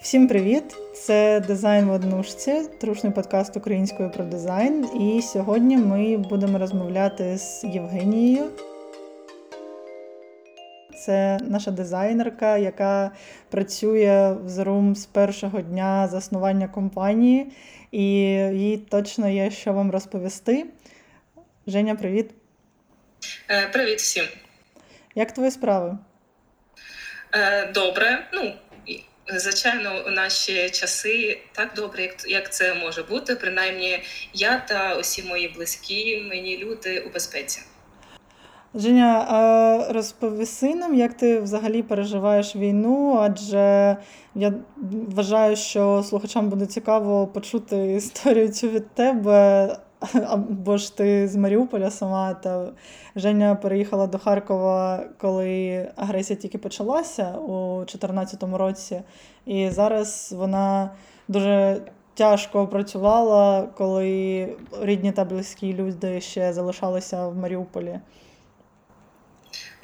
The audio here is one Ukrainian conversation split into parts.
Всім привіт! Це дизайн в однушці, трушний подкаст українською про дизайн. І сьогодні ми будемо розмовляти з Євгенією. Це наша дизайнерка, яка працює в The з першого дня заснування компанії, і їй точно є що вам розповісти. Женя, привіт! Е, Привіт всім. Як твої справи? Е, Добре. Ну, звичайно, у наші часи так добре, як, як це може бути. Принаймні, я та усі мої близькі мені люди у безпеці. Женя, а розповіси нам, як ти взагалі переживаєш війну, адже я вважаю, що слухачам буде цікаво почути історію цю від тебе, або ж ти з Маріуполя сама, та Женя переїхала до Харкова, коли агресія тільки почалася у 2014 році, і зараз вона дуже тяжко працювала, коли рідні та близькі люди ще залишалися в Маріуполі.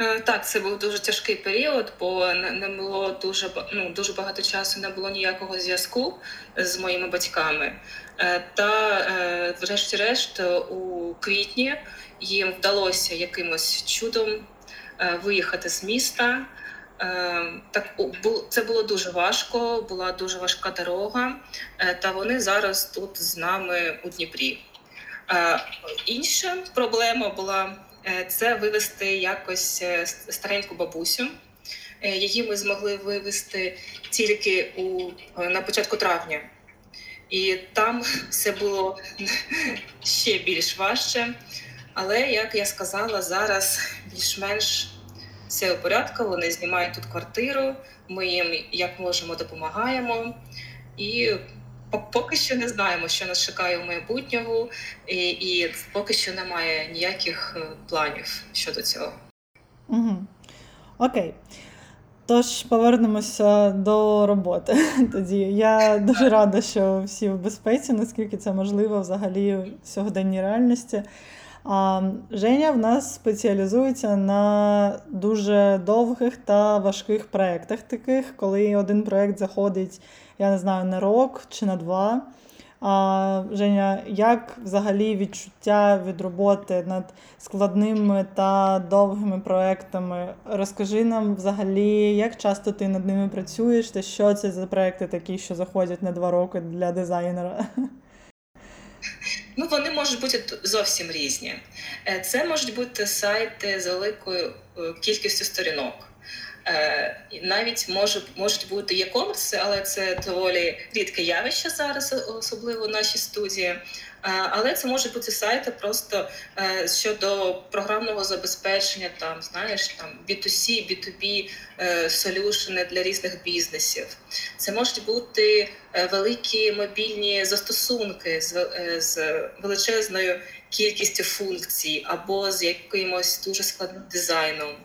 Е, Так, це був дуже тяжкий період, бо не було дуже ну, дуже багато часу, не було ніякого зв'язку з моїми батьками. Е, Та, е, врешті-решт, у квітні їм вдалося якимось чудом е, виїхати з міста. Е, Так це було дуже важко, була дуже важка дорога, е, та вони зараз тут з нами у Дніпрі. Е, Інша проблема була е, це вивести якось е, стареньку бабусю. Е, Її ми змогли вивести тільки у е, на початку травня, і там все було ще більш важче. Але як я сказала, зараз більш-менш все у порядку. Вони знімають тут квартиру. Ми їм як можемо допомагаємо. І поки що не знаємо, що нас чекає у майбутнього, і, і поки що немає ніяких е, планів щодо цього. Угу. Окей. Тож повернемося до роботи. Тоді я дуже рада, що всі в безпеці, наскільки це можливо взагалі в сьогоденній реальності. А Женя в нас спеціалізується на дуже довгих та важких проєктах таких, коли один проєкт заходить, я не знаю, на рок чи на два. Женя, як взагалі відчуття від роботи над складними та довгими проектами? Розкажи нам взагалі, як часто ти над ними працюєш, та що це за проекти такі, що заходять на два роки для дизайнера? Ну, вони можуть бути зовсім різні. Е, Це можуть бути сайти з великою е, кількістю сторінок. Е, Навіть може, можуть бути e-commerce, але це доволі рідке явище зараз, особливо в нашій студії. Е, Але це можуть бути сайти просто е, щодо програмного забезпечення, там знаєш, там B2C, B2B е, солюшени для різних бізнесів. Це можуть бути великі мобільні застосунки з, з величезною кількістю функцій або з якимось дуже складним дизайном.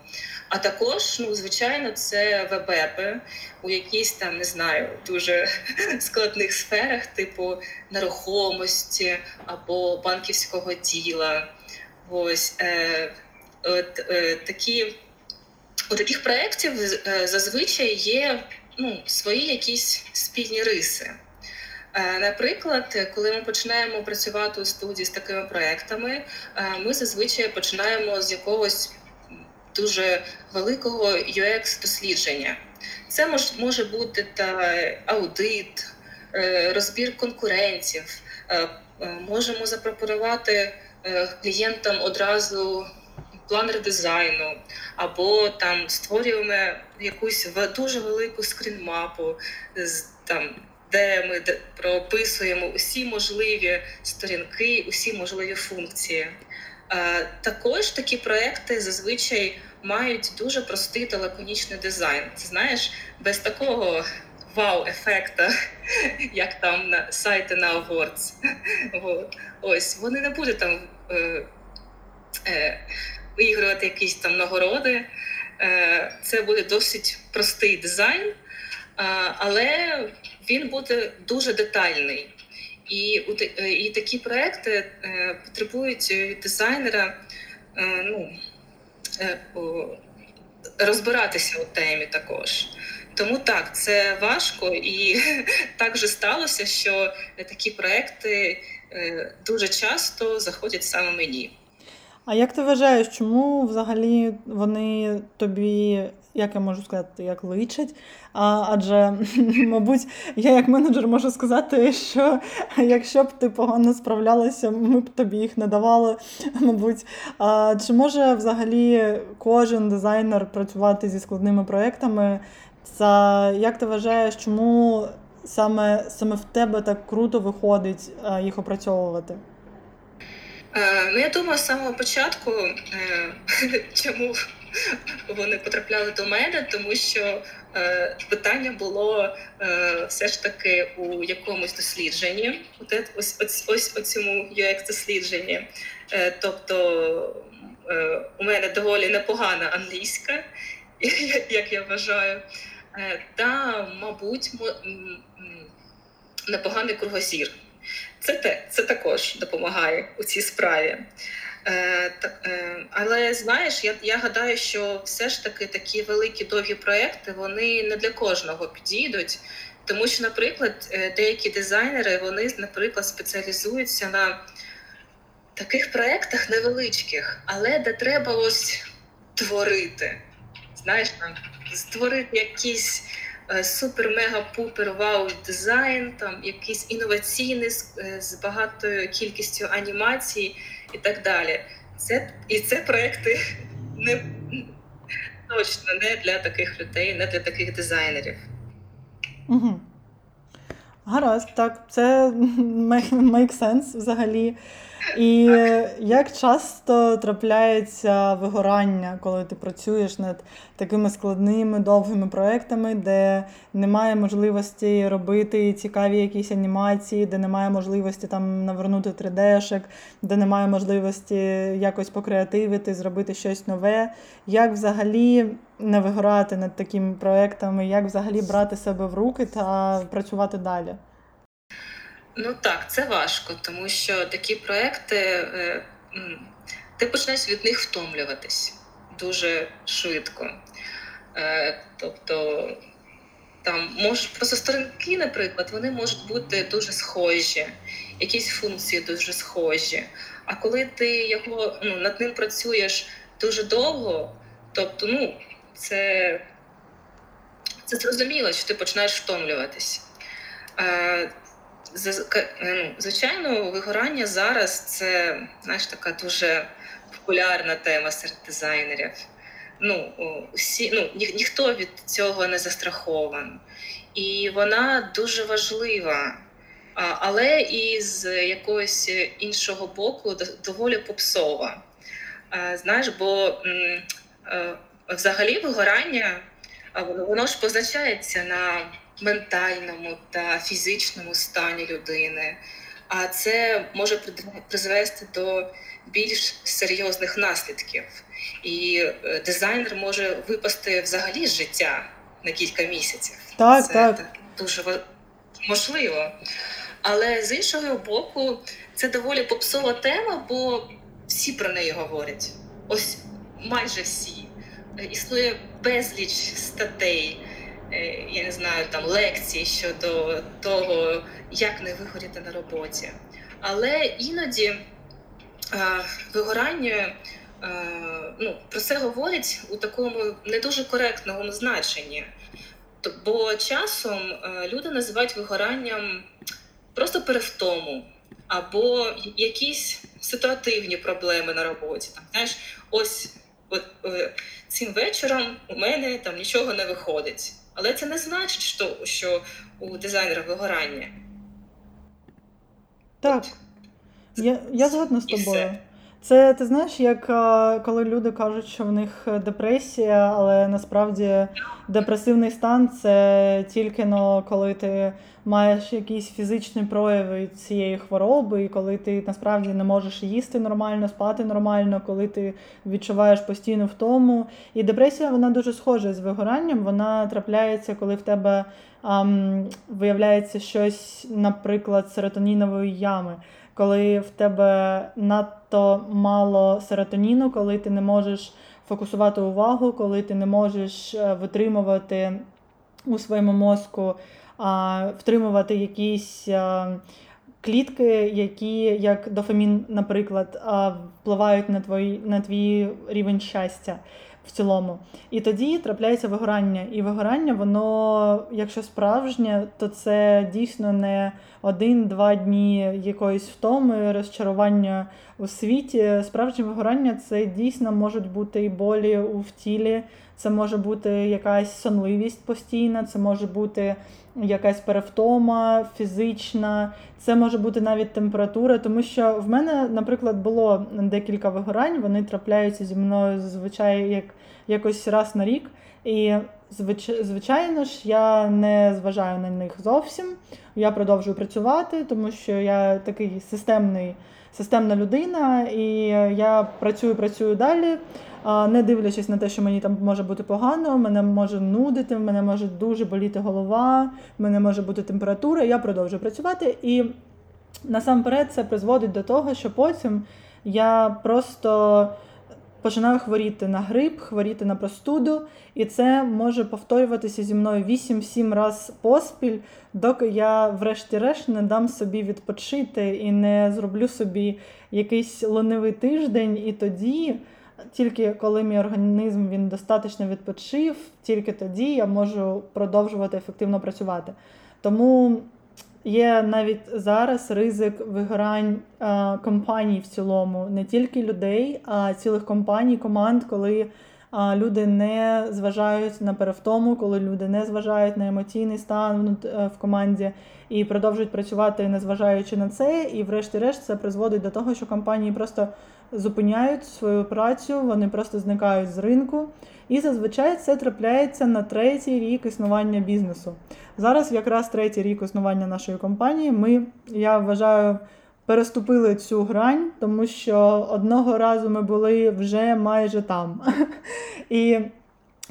А також, ну, звичайно, це веб-епи у якійсь там, не знаю, дуже складних сферах, типу нерухомості або банківського діла. Ось е, от, е, такі у таких проєктів е, зазвичай є ну, свої якісь спільні риси. Е, Наприклад, коли ми починаємо працювати у студії з такими проектами, е, ми зазвичай починаємо з якогось дуже великого UX-дослідження. Це мож, може бути та аудит, е, розбір конкурентів. Е, е, Можемо запропонувати клієнтам одразу план редизайну, або там створюємо якусь дуже велику скрінмапу там. Де ми прописуємо усі можливі сторінки, усі можливі функції. Також такі проекти зазвичай мають дуже простий та лаконічний дизайн. Ти знаєш, без такого вау-ефекта, як там на сайти на Awards. От. Ось вони не будуть там е, е, виігрувати якісь там нагороди. Е, Це буде досить простий дизайн, е, але він буде дуже детальний. І, і такі проекти е, потребують від дизайнера е, ну, розбиратися у темі також. Тому так, це важко, і так же сталося, що такі проекти е, дуже часто заходять саме мені. А як ти вважаєш, чому взагалі вони тобі, як я можу сказати, як личать? Адже, мабуть, я як менеджер можу сказати, що якщо б ти погано справлялася, ми б тобі їх не давали, мабуть. Чи може взагалі кожен дизайнер працювати зі складними проектами? Це як ти вважаєш, чому саме, саме в тебе так круто виходить їх опрацьовувати? Е, Ну, я думаю, з самого початку, е, чому вони потрапляли до мене, тому що е, питання було е, все ж таки у якомусь дослідженні, Оте- ось ось ось у цьому UX дослідженні. Е, Тобто е, у мене доволі непогана англійська, як я вважаю, Е, та, мабуть, непоганий кругозір. Це те, це також допомагає у цій справі. Е, е, але знаєш, я, я гадаю, що все ж таки такі великі довгі проекти вони не для кожного підійдуть. Тому що, наприклад, е, деякі дизайнери вони, наприклад, спеціалізуються на таких проєктах невеличких, але де треба ось творити. Знаєш, там, створити якийсь супер-мега-пупер вау дизайн, там якийсь інноваційний з багатою кількістю анімацій і так далі. Це і це проекти не точно не для таких людей, не для таких дизайнерів. Угу. Гаразд, так, це make sense взагалі. І як часто трапляється вигорання, коли ти працюєш над такими складними довгими проектами, де немає можливості робити цікаві якісь анімації, де немає можливості там навернути 3D-шек, де немає можливості якось покреативити, зробити щось нове. Як взагалі не вигорати над такими проектами, як взагалі брати себе в руки та працювати далі? Ну так, це важко, тому що такі проекти е, ти почнеш від них втомлюватись дуже швидко. Е, Тобто там можуть просто сторінки, наприклад, вони можуть бути дуже схожі, якісь функції дуже схожі. А коли ти його ну, над ним працюєш дуже довго, тобто, ну, це, це зрозуміло, що ти починаєш втомлюватись. Е, ну, Звичайно, вигорання зараз це знаєш, така дуже популярна тема серед дизайнерів. Ну, всі, ну, ні, ніхто від цього не застрахований. І вона дуже важлива, але і з якогось іншого боку доволі попсова. Знаєш, бо е, взагалі вигорання воно ж позначається на ментальному та фізичному стані людини. А це може призвести до більш серйозних наслідків. І е, дизайнер може випасти взагалі з життя на кілька місяців. Так, це так. дуже можливо. Але з іншого боку, це доволі попсова тема, бо всі про неї говорять. Ось майже всі. Існує безліч статей, я не знаю, там лекцій щодо того, як не вигоріти на роботі. Але іноді е, вигорання е, ну, про це говорять у такому не дуже коректному значенні. Бо часом е, люди називають вигоранням просто перевтому або якісь ситуативні проблеми на роботі. Там, знаєш, ось от, е, цим вечором у мене там нічого не виходить. Але це не значить, що, що у дизайнера вигорання. Так, я, я згодна з тобою. Це ти знаєш, як коли люди кажуть, що в них е, депресія, але насправді депресивний стан це тільки но коли ти маєш якісь фізичні прояви цієї хвороби, і коли ти насправді не можеш їсти нормально, спати нормально, коли ти відчуваєш постійну втому. І депресія вона дуже схожа з вигоранням. Вона трапляється, коли в тебе ам, виявляється щось, наприклад, серотонінової ями коли в тебе надто мало серотоніну, коли ти не можеш фокусувати увагу, коли ти не можеш е, витримувати у своєму мозку а, втримувати якісь а, клітки, які, як дофамін, наприклад, впливають на твій, на твій рівень щастя в цілому. І тоді трапляється вигорання. І вигорання, воно, якщо справжнє, то це дійсно не один-два дні якоїсь втоми, розчарування у світі. Справжнє вигорання це дійсно можуть бути і болі у в тілі, це може бути якась сонливість постійна, це може бути якась перевтома фізична, це може бути навіть температура, тому що в мене, наприклад, було декілька вигорань, вони трапляються зі мною зазвичай як якось раз на рік. І звичайно ж, я не зважаю на них зовсім. Я продовжую працювати, тому що я такий системний, системна людина, і я працюю, працюю далі, не дивлячись на те, що мені там може бути погано, мене може нудити, мене може дуже боліти голова, мене може бути температура. Я продовжую працювати. І насамперед це призводить до того, що потім я просто починаю хворіти на грип, хворіти на простуду, і це може повторюватися зі мною 8-7 разів поспіль, доки я, врешті-решт, не дам собі відпочити і не зроблю собі якийсь лонивий тиждень, і тоді. Тільки коли мій організм він достатньо відпочив, тільки тоді я можу продовжувати ефективно працювати. Тому Є навіть зараз ризик вигорань а, компаній в цілому, не тільки людей, а цілих компаній, команд, коли а, люди не зважають на перевтому, коли люди не зважають на емоційний стан е, в команді і продовжують працювати, незважаючи на це. І, врешті-решт, це призводить до того, що компанії просто зупиняють свою працю, вони просто зникають з ринку. І зазвичай це трапляється на третій рік існування бізнесу. Зараз, якраз третій рік існування нашої компанії, ми, я вважаю, переступили цю грань, тому що одного разу ми були вже майже там. І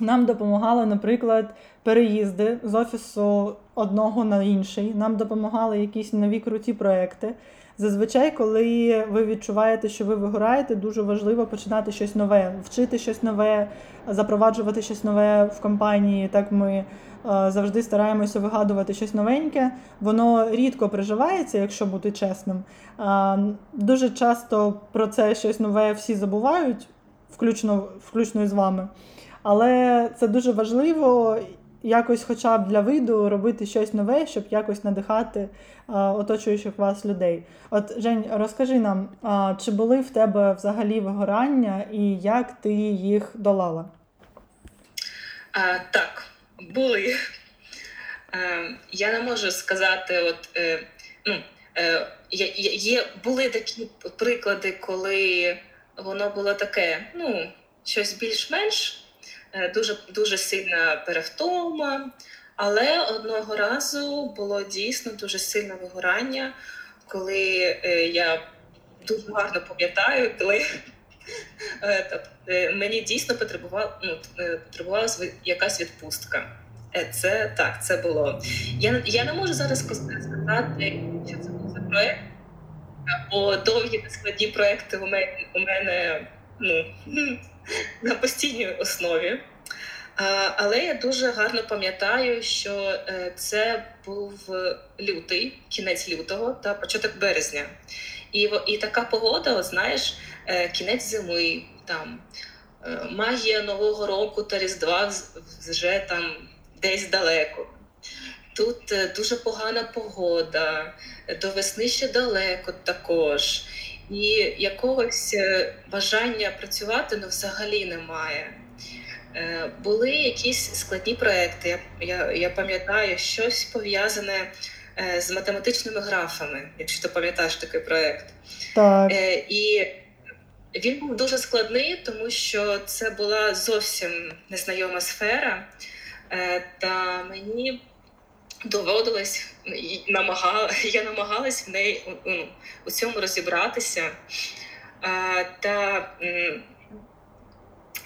нам допомагали, наприклад, переїзди з офісу одного на інший. Нам допомагали якісь нові круті проекти. Зазвичай, коли ви відчуваєте, що ви вигораєте, дуже важливо починати щось нове, вчити щось нове, запроваджувати щось нове в компанії. Так ми е, завжди стараємося вигадувати щось новеньке. Воно рідко приживається, якщо бути чесним. Дуже часто про це щось нове всі забувають, включно, включно з вами. Але це дуже важливо якось, хоча б для виду, робити щось нове, щоб якось надихати а, оточуючих вас людей. От Жень, розкажи нам, а, чи були в тебе взагалі вигорання і як ти їх долала? А, Так, були. А, я не можу сказати, от е, ну, е, є, були такі приклади, коли воно було таке, ну, щось більш-менш. Е, дуже дуже сильна перевтома. Але одного разу було дійсно дуже сильне вигорання, коли е, я дуже гарно пам'ятаю, коли е, мені дійсно потребувала ну, потребувалася якась відпустка. Це так, це було. Я не можу зараз сказати, що це був за проєкт, бо довгі складні проекти у мене у мене ну, на постійній основі. Але я дуже гарно пам'ятаю, що е, це був лютий, кінець лютого та початок березня. І і така погода, знаєш, е, кінець зими, там е, магія Нового року та Різдва вже там десь далеко. Тут дуже погана погода, до весни ще далеко також. І якогось е, бажання працювати ну, взагалі немає. Е, були якісь складні проекти. Я я, я пам'ятаю щось пов'язане е, з математичними графами, якщо ти пам'ятаєш такий проект. Так. І він був дуже складний, тому що це була зовсім незнайома сфера, та мені доводилось намагала, я намагалась в неї у, у цьому розібратися. А, Та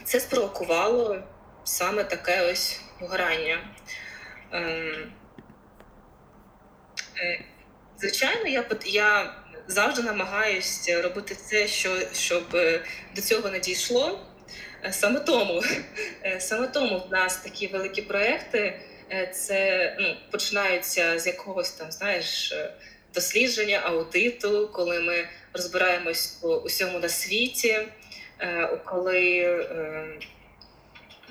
це спровокувало саме таке ось вигорання. Ем, е, звичайно, я я завжди намагаюся робити це, що, щоб е, до цього не дійшло. Е, саме тому, саме тому в нас такі великі проекти. Е, Це ну, починаються з якогось там, знаєш, е, дослідження, аудиту, коли ми розбираємось у усьому на світі, е, коли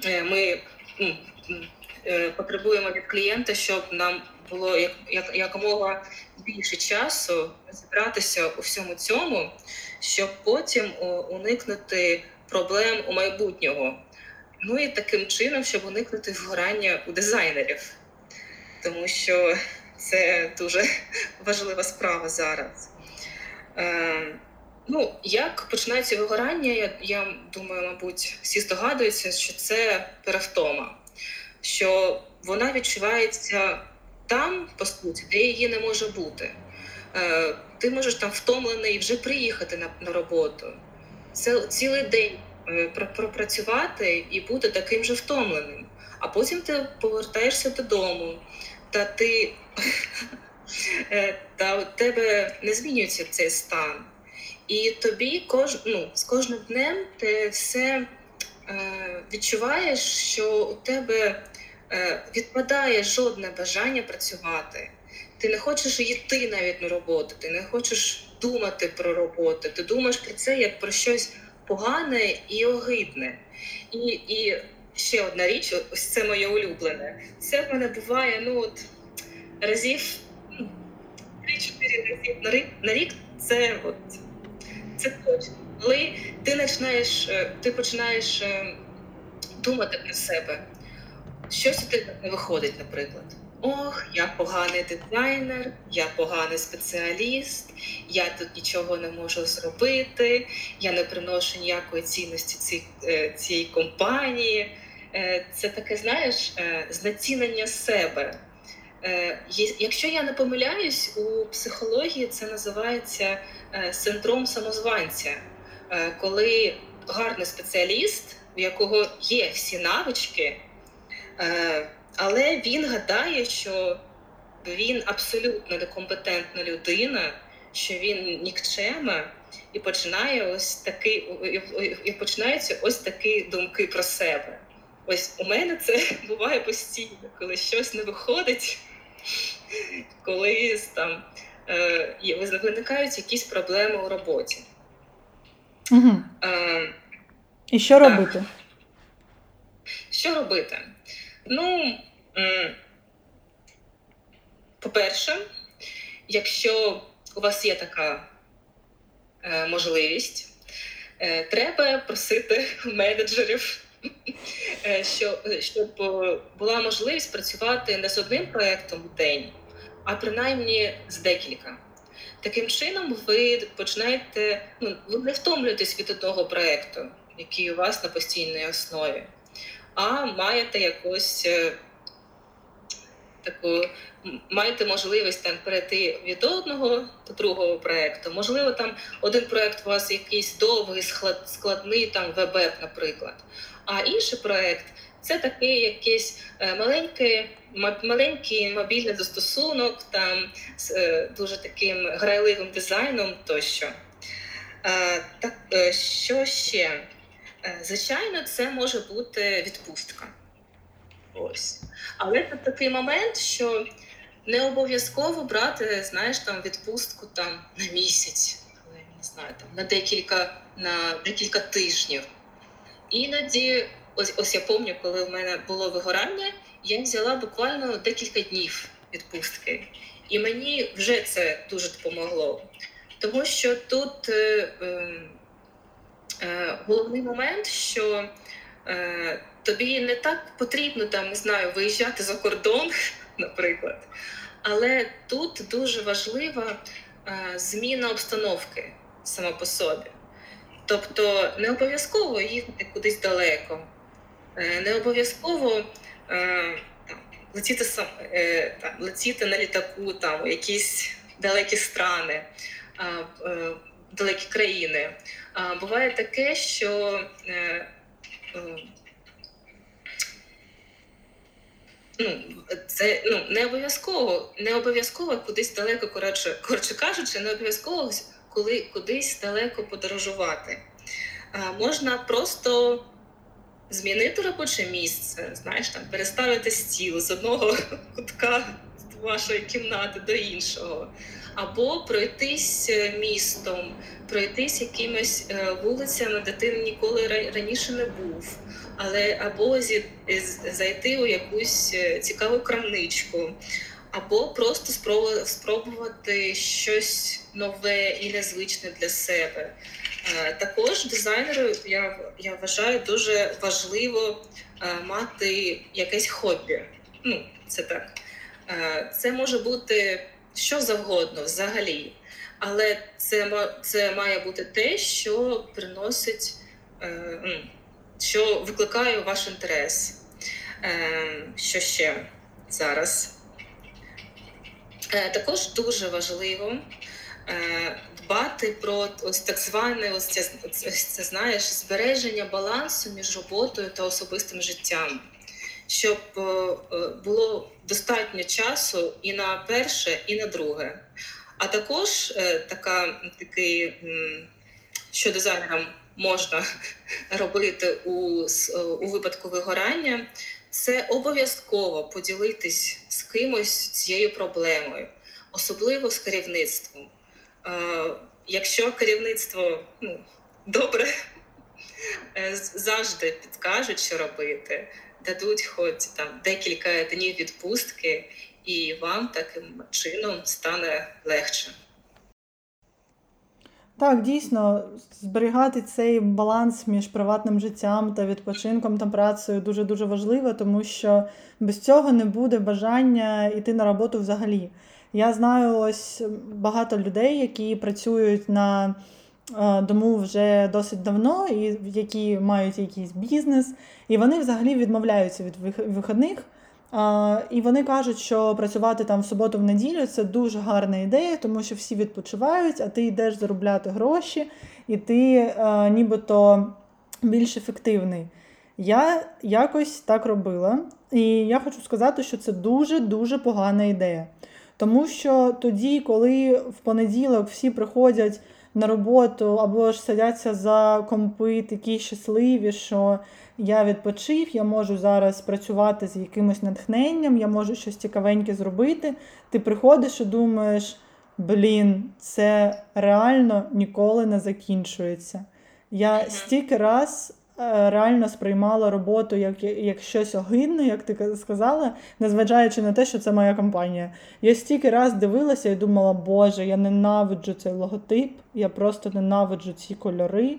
ми ну, потребуємо від клієнта, щоб нам було як, якомога більше часу розібратися у всьому цьому, щоб потім уникнути проблем у майбутнього. Ну і таким чином, щоб уникнути вгорання у дизайнерів, тому що це дуже важлива справа зараз. Е, ну, як починається вигорання, я, я думаю, мабуть, всі здогадуються, що це перевтома, що вона відчувається там, по суті, де її не може бути. Е, ти можеш там втомлений вже приїхати на, на роботу. Це цілий день пропрацювати і бути таким же втомленим. А потім ти повертаєшся додому, та ти е, та у тебе не змінюється цей стан. І тобі кож, ну, з кожним днем ти все е, відчуваєш, що у тебе е, відпадає жодне бажання працювати. Ти не хочеш йти навіть на роботу, ти не хочеш думати про роботу. Ти думаєш про це як про щось погане і огидне. І, і ще одна річ, ось це моє улюблене. Це в мене буває ну от разів ну, 3-4 разів на рік, на рік це от це точно. Коли ти починаєш, е, ти починаєш е, думати про себе, щось у тебе не виходить, наприклад. Ох, я поганий дизайнер, я поганий спеціаліст, я тут нічого не можу зробити, я не приношу ніякої цінності цій, е, цієї компанії. Е, Це таке, знаєш, е, знецінення себе. Якщо я не помиляюсь, у психології це називається синдром самозванця, коли гарний спеціаліст, у якого є всі навички, але він гадає, що він абсолютно некомпетентна людина, що він нікчема, і починає ось такий, і- і починаються ось такі думки про себе. Ось у мене це буває постійно, коли щось не виходить, коли там е, виникають якісь проблеми у роботі. Угу. Е, І що Так. робити? Що робити? Ну, по-перше, якщо у вас є така е, можливість, е, треба просити менеджерів, е, щоб була можливість працювати не з одним проєктом в день, а принаймні з декілька. Таким чином, ви починаєте, ну, ви не втомлюєтесь від одного проєкту, який у вас на постійній основі а маєте якусь е, таку, маєте можливість там перейти від одного до другого проекту. Можливо, там один проект у вас якийсь довгий, складний, там веб, наприклад. А інший проект це такий якийсь е, маленький, маленький мобільний застосунок, там з е, дуже таким грайливим дизайном тощо. Так, що ще? Е, Звичайно, це може бути відпустка. Ось. Але це такий момент, що не обов'язково брати, знаєш, там відпустку там на місяць, але не знаю, там на декілька, на декілька тижнів. Іноді, ось, ось я пам'ятаю, коли в мене було вигорання, я взяла буквально декілька днів відпустки. І мені вже це дуже допомогло. Тому що тут. Е, Е, головний момент, що е, тобі не так потрібно там, не знаю, виїжджати за кордон, наприклад. Але тут дуже важлива е, зміна обстановки сама по собі. Тобто не обов'язково їхати кудись далеко, е, не обов'язково е, летіти, сам, е, там, летіти на літаку там, у якісь далекі страни, е, далекі країни. А, буває таке, що е, е, ну, це ну, не обов'язково, не обов'язково кудись далеко, коротше, коротше кажучи, не обов'язково коли кудись далеко подорожувати. А, можна просто змінити робоче місце, знаєш, там переставити стіл з одного кутка вашої кімнати до іншого, або пройтись е, містом, пройтись якимись е, вулицями, де ти ніколи раніше не був, але або зі, зайти у якусь е, цікаву крамничку, або просто спробувати, щось нове і незвичне для себе. Е, Також дизайнеру я, я вважаю дуже важливо е, мати якесь хобі. Ну, це так. Е, Це може бути що завгодно взагалі, але це, це має бути те, що приносить, е, що викликає ваш інтерес. Е, Що ще зараз? Е, Також дуже важливо дбати про ось так зване ось це, це знаєш збереження балансу між роботою та особистим життям, щоб було достатньо часу і на перше, і на друге. А також е, така такий, що дизайнерам можна робити у, у випадку вигорання, це обов'язково поділитись з кимось цією проблемою, особливо з керівництвом. Е, Якщо керівництво ну, добре, е, завжди підкажуть, що робити, дадуть хоч там декілька днів відпустки, і вам таким чином стане легше. Так, дійсно, зберігати цей баланс між приватним життям та відпочинком та працею дуже дуже важливо, тому що без цього не буде бажання йти на роботу взагалі. Я знаю ось багато людей, які працюють на дому вже досить давно, і які мають якийсь бізнес, і вони взагалі відмовляються від вих- вихідних. І вони кажуть, що працювати там в суботу в неділю це дуже гарна ідея, тому що всі відпочивають, а ти йдеш заробляти гроші, і ти нібито більш ефективний. Я якось так робила, і я хочу сказати, що це дуже-дуже погана ідея. Тому що тоді, коли в понеділок всі приходять на роботу або ж садяться за компи, такі щасливі, що я відпочив, я можу зараз працювати з якимось натхненням, я можу щось цікавеньке зробити. Ти приходиш і думаєш, блін, це реально ніколи не закінчується. Я стільки раз реально сприймала роботу як, як щось огидне, як ти сказала, незважаючи на те, що це моя компанія. Я стільки раз дивилася і думала, Боже, я ненавиджу цей логотип, я просто ненавиджу ці кольори,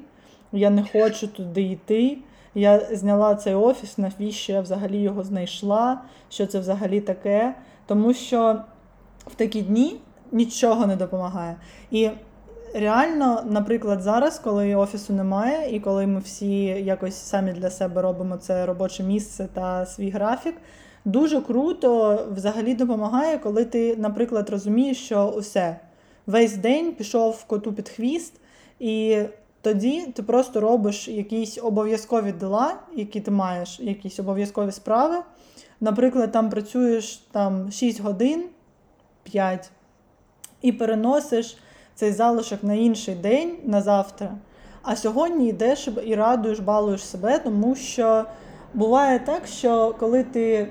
я не хочу туди йти. Я зняла цей офіс, навіщо я взагалі його знайшла, що це взагалі таке. Тому що в такі дні нічого не допомагає. І реально, наприклад, зараз, коли офісу немає, і коли ми всі якось самі для себе робимо це робоче місце та свій графік. Дуже круто взагалі допомагає, коли ти, наприклад, розумієш, що усе, весь день пішов коту під хвіст, і тоді ти просто робиш якісь обов'язкові дела, які ти маєш, якісь обов'язкові справи. Наприклад, там працюєш там 6 годин, 5, і переносиш цей залишок на інший день, на завтра. А сьогодні йдеш і радуєш, балуєш себе, тому що буває так, що коли ти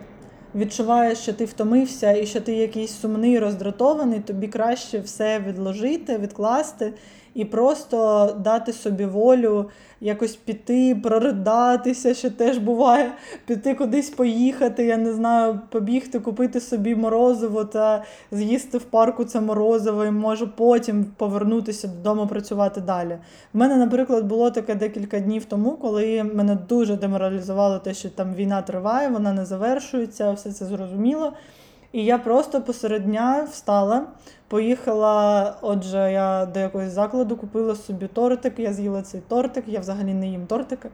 відчуваєш, що ти втомився і що ти якийсь сумний, роздратований, тобі краще все відложити, відкласти і просто дати собі волю, якось піти, проридатися, що теж буває, піти кудись поїхати, я не знаю, побігти, купити собі морозиво та з'їсти в парку це морозиво, і можу потім повернутися додому працювати далі. В мене, наприклад, було таке декілька днів тому, коли мене дуже деморалізувало те, що там війна триває, вона не завершується, все це зрозуміло. І я просто посеред дня встала, поїхала. Отже, я до якогось закладу купила собі тортик, я з'їла цей тортик, я взагалі не їм тортики.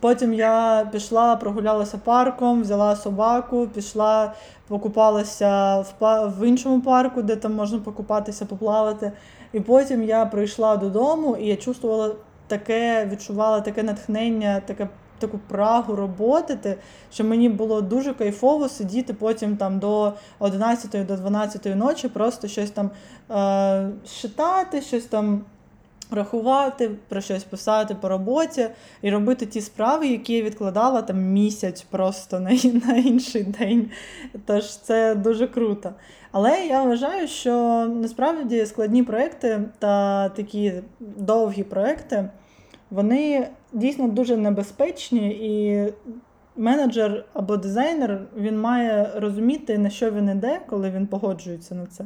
Потім я пішла, прогулялася парком, взяла собаку, пішла, покупалася в, в іншому парку, де там можна покупатися, поплавати. І потім я прийшла додому, і я чувствувала таке, відчувала таке натхнення, таке, таку прагу роботи, що мені було дуже кайфово сидіти потім там до 11 до 12 ночі, просто щось там е, читати, щось там рахувати, про щось писати по роботі і робити ті справи, які я відкладала там місяць просто на, на інший день. Тож це дуже круто. Але я вважаю, що насправді складні проекти та такі довгі проекти, вони дійсно дуже небезпечні, і менеджер або дизайнер він має розуміти, на що він іде, коли він погоджується на це.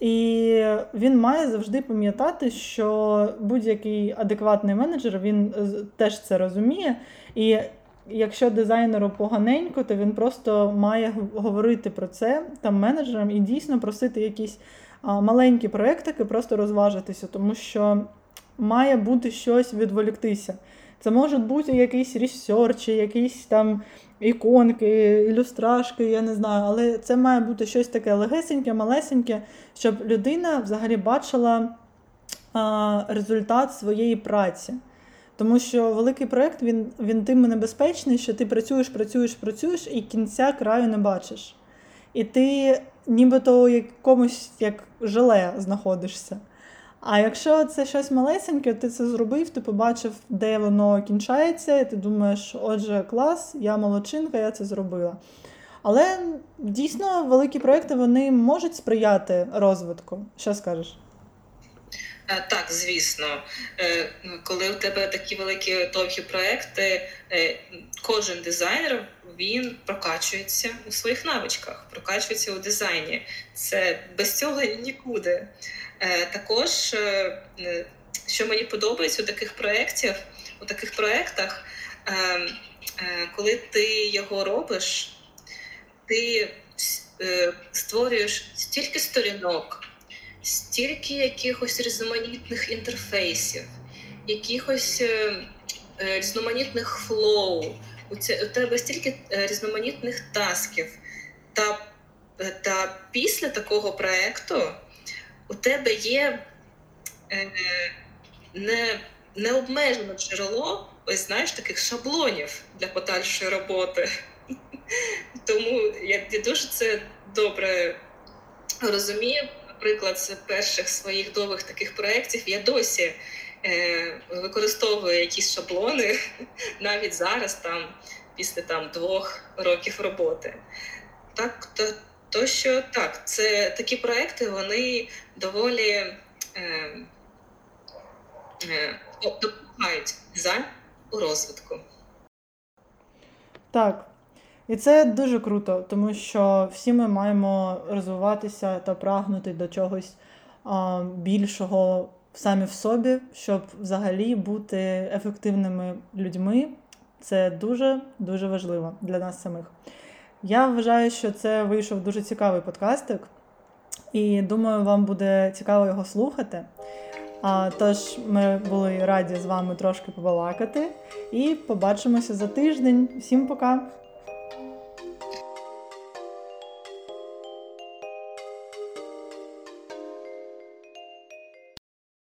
І він має завжди пам'ятати, що будь-який адекватний менеджер він теж це розуміє. І якщо дизайнеру поганенько, то він просто має говорити про це там менеджерам і дійсно просити якісь маленькі проектики, просто розважитися, тому що має бути щось відволіктися. Це можуть бути якісь ресерчі, якісь там іконки, ілюстрашки, я не знаю, але це має бути щось таке легесеньке, малесеньке, щоб людина взагалі бачила а, результат своєї праці. Тому що великий проєкт він, він тим і небезпечний, що ти працюєш, працюєш, працюєш і кінця краю не бачиш. І ти нібито якомусь як желе знаходишся. А якщо це щось малесеньке, ти це зробив, ти побачив, де воно кінчається, і ти думаєш, отже, клас, я молодчинка, я це зробила. Але дійсно великі проекти вони можуть сприяти розвитку. Що скажеш? Е, Так, звісно. Е, Коли у тебе такі великі довгі проекти, е, кожен дизайнер він прокачується у своїх навичках, прокачується у дизайні. Це без цього нікуди. Е, Також, е, е, що мені подобається у таких проєктів, у таких проєктах, коли ти його робиш, ти створюєш стільки сторінок стільки якихось різноманітних інтерфейсів, якихось різноманітних флоу. У, тебе стільки різноманітних тасків. Та, та після такого проекту у тебе є е, не, необмежене джерело, ось знаєш, таких шаблонів для подальшої роботи. Тому я, я дуже це добре розумію. Наприклад, з перших своїх довгих таких проєктів я досі е, використовую якісь шаблони навіть зараз, там, після там, двох років роботи. Так, то, то що так, це такі проекти, вони доволі е, е, допомагають дизайн у розвитку. Так. І це дуже круто, тому що всі ми маємо розвиватися та прагнути до чогось а, більшого самі в собі, щоб взагалі бути ефективними людьми. Це дуже дуже важливо для нас самих. Я вважаю, що це вийшов дуже цікавий подкастик, і думаю, вам буде цікаво його слухати. А, тож ми були раді з вами трошки побалакати і побачимося за тиждень. Всім пока!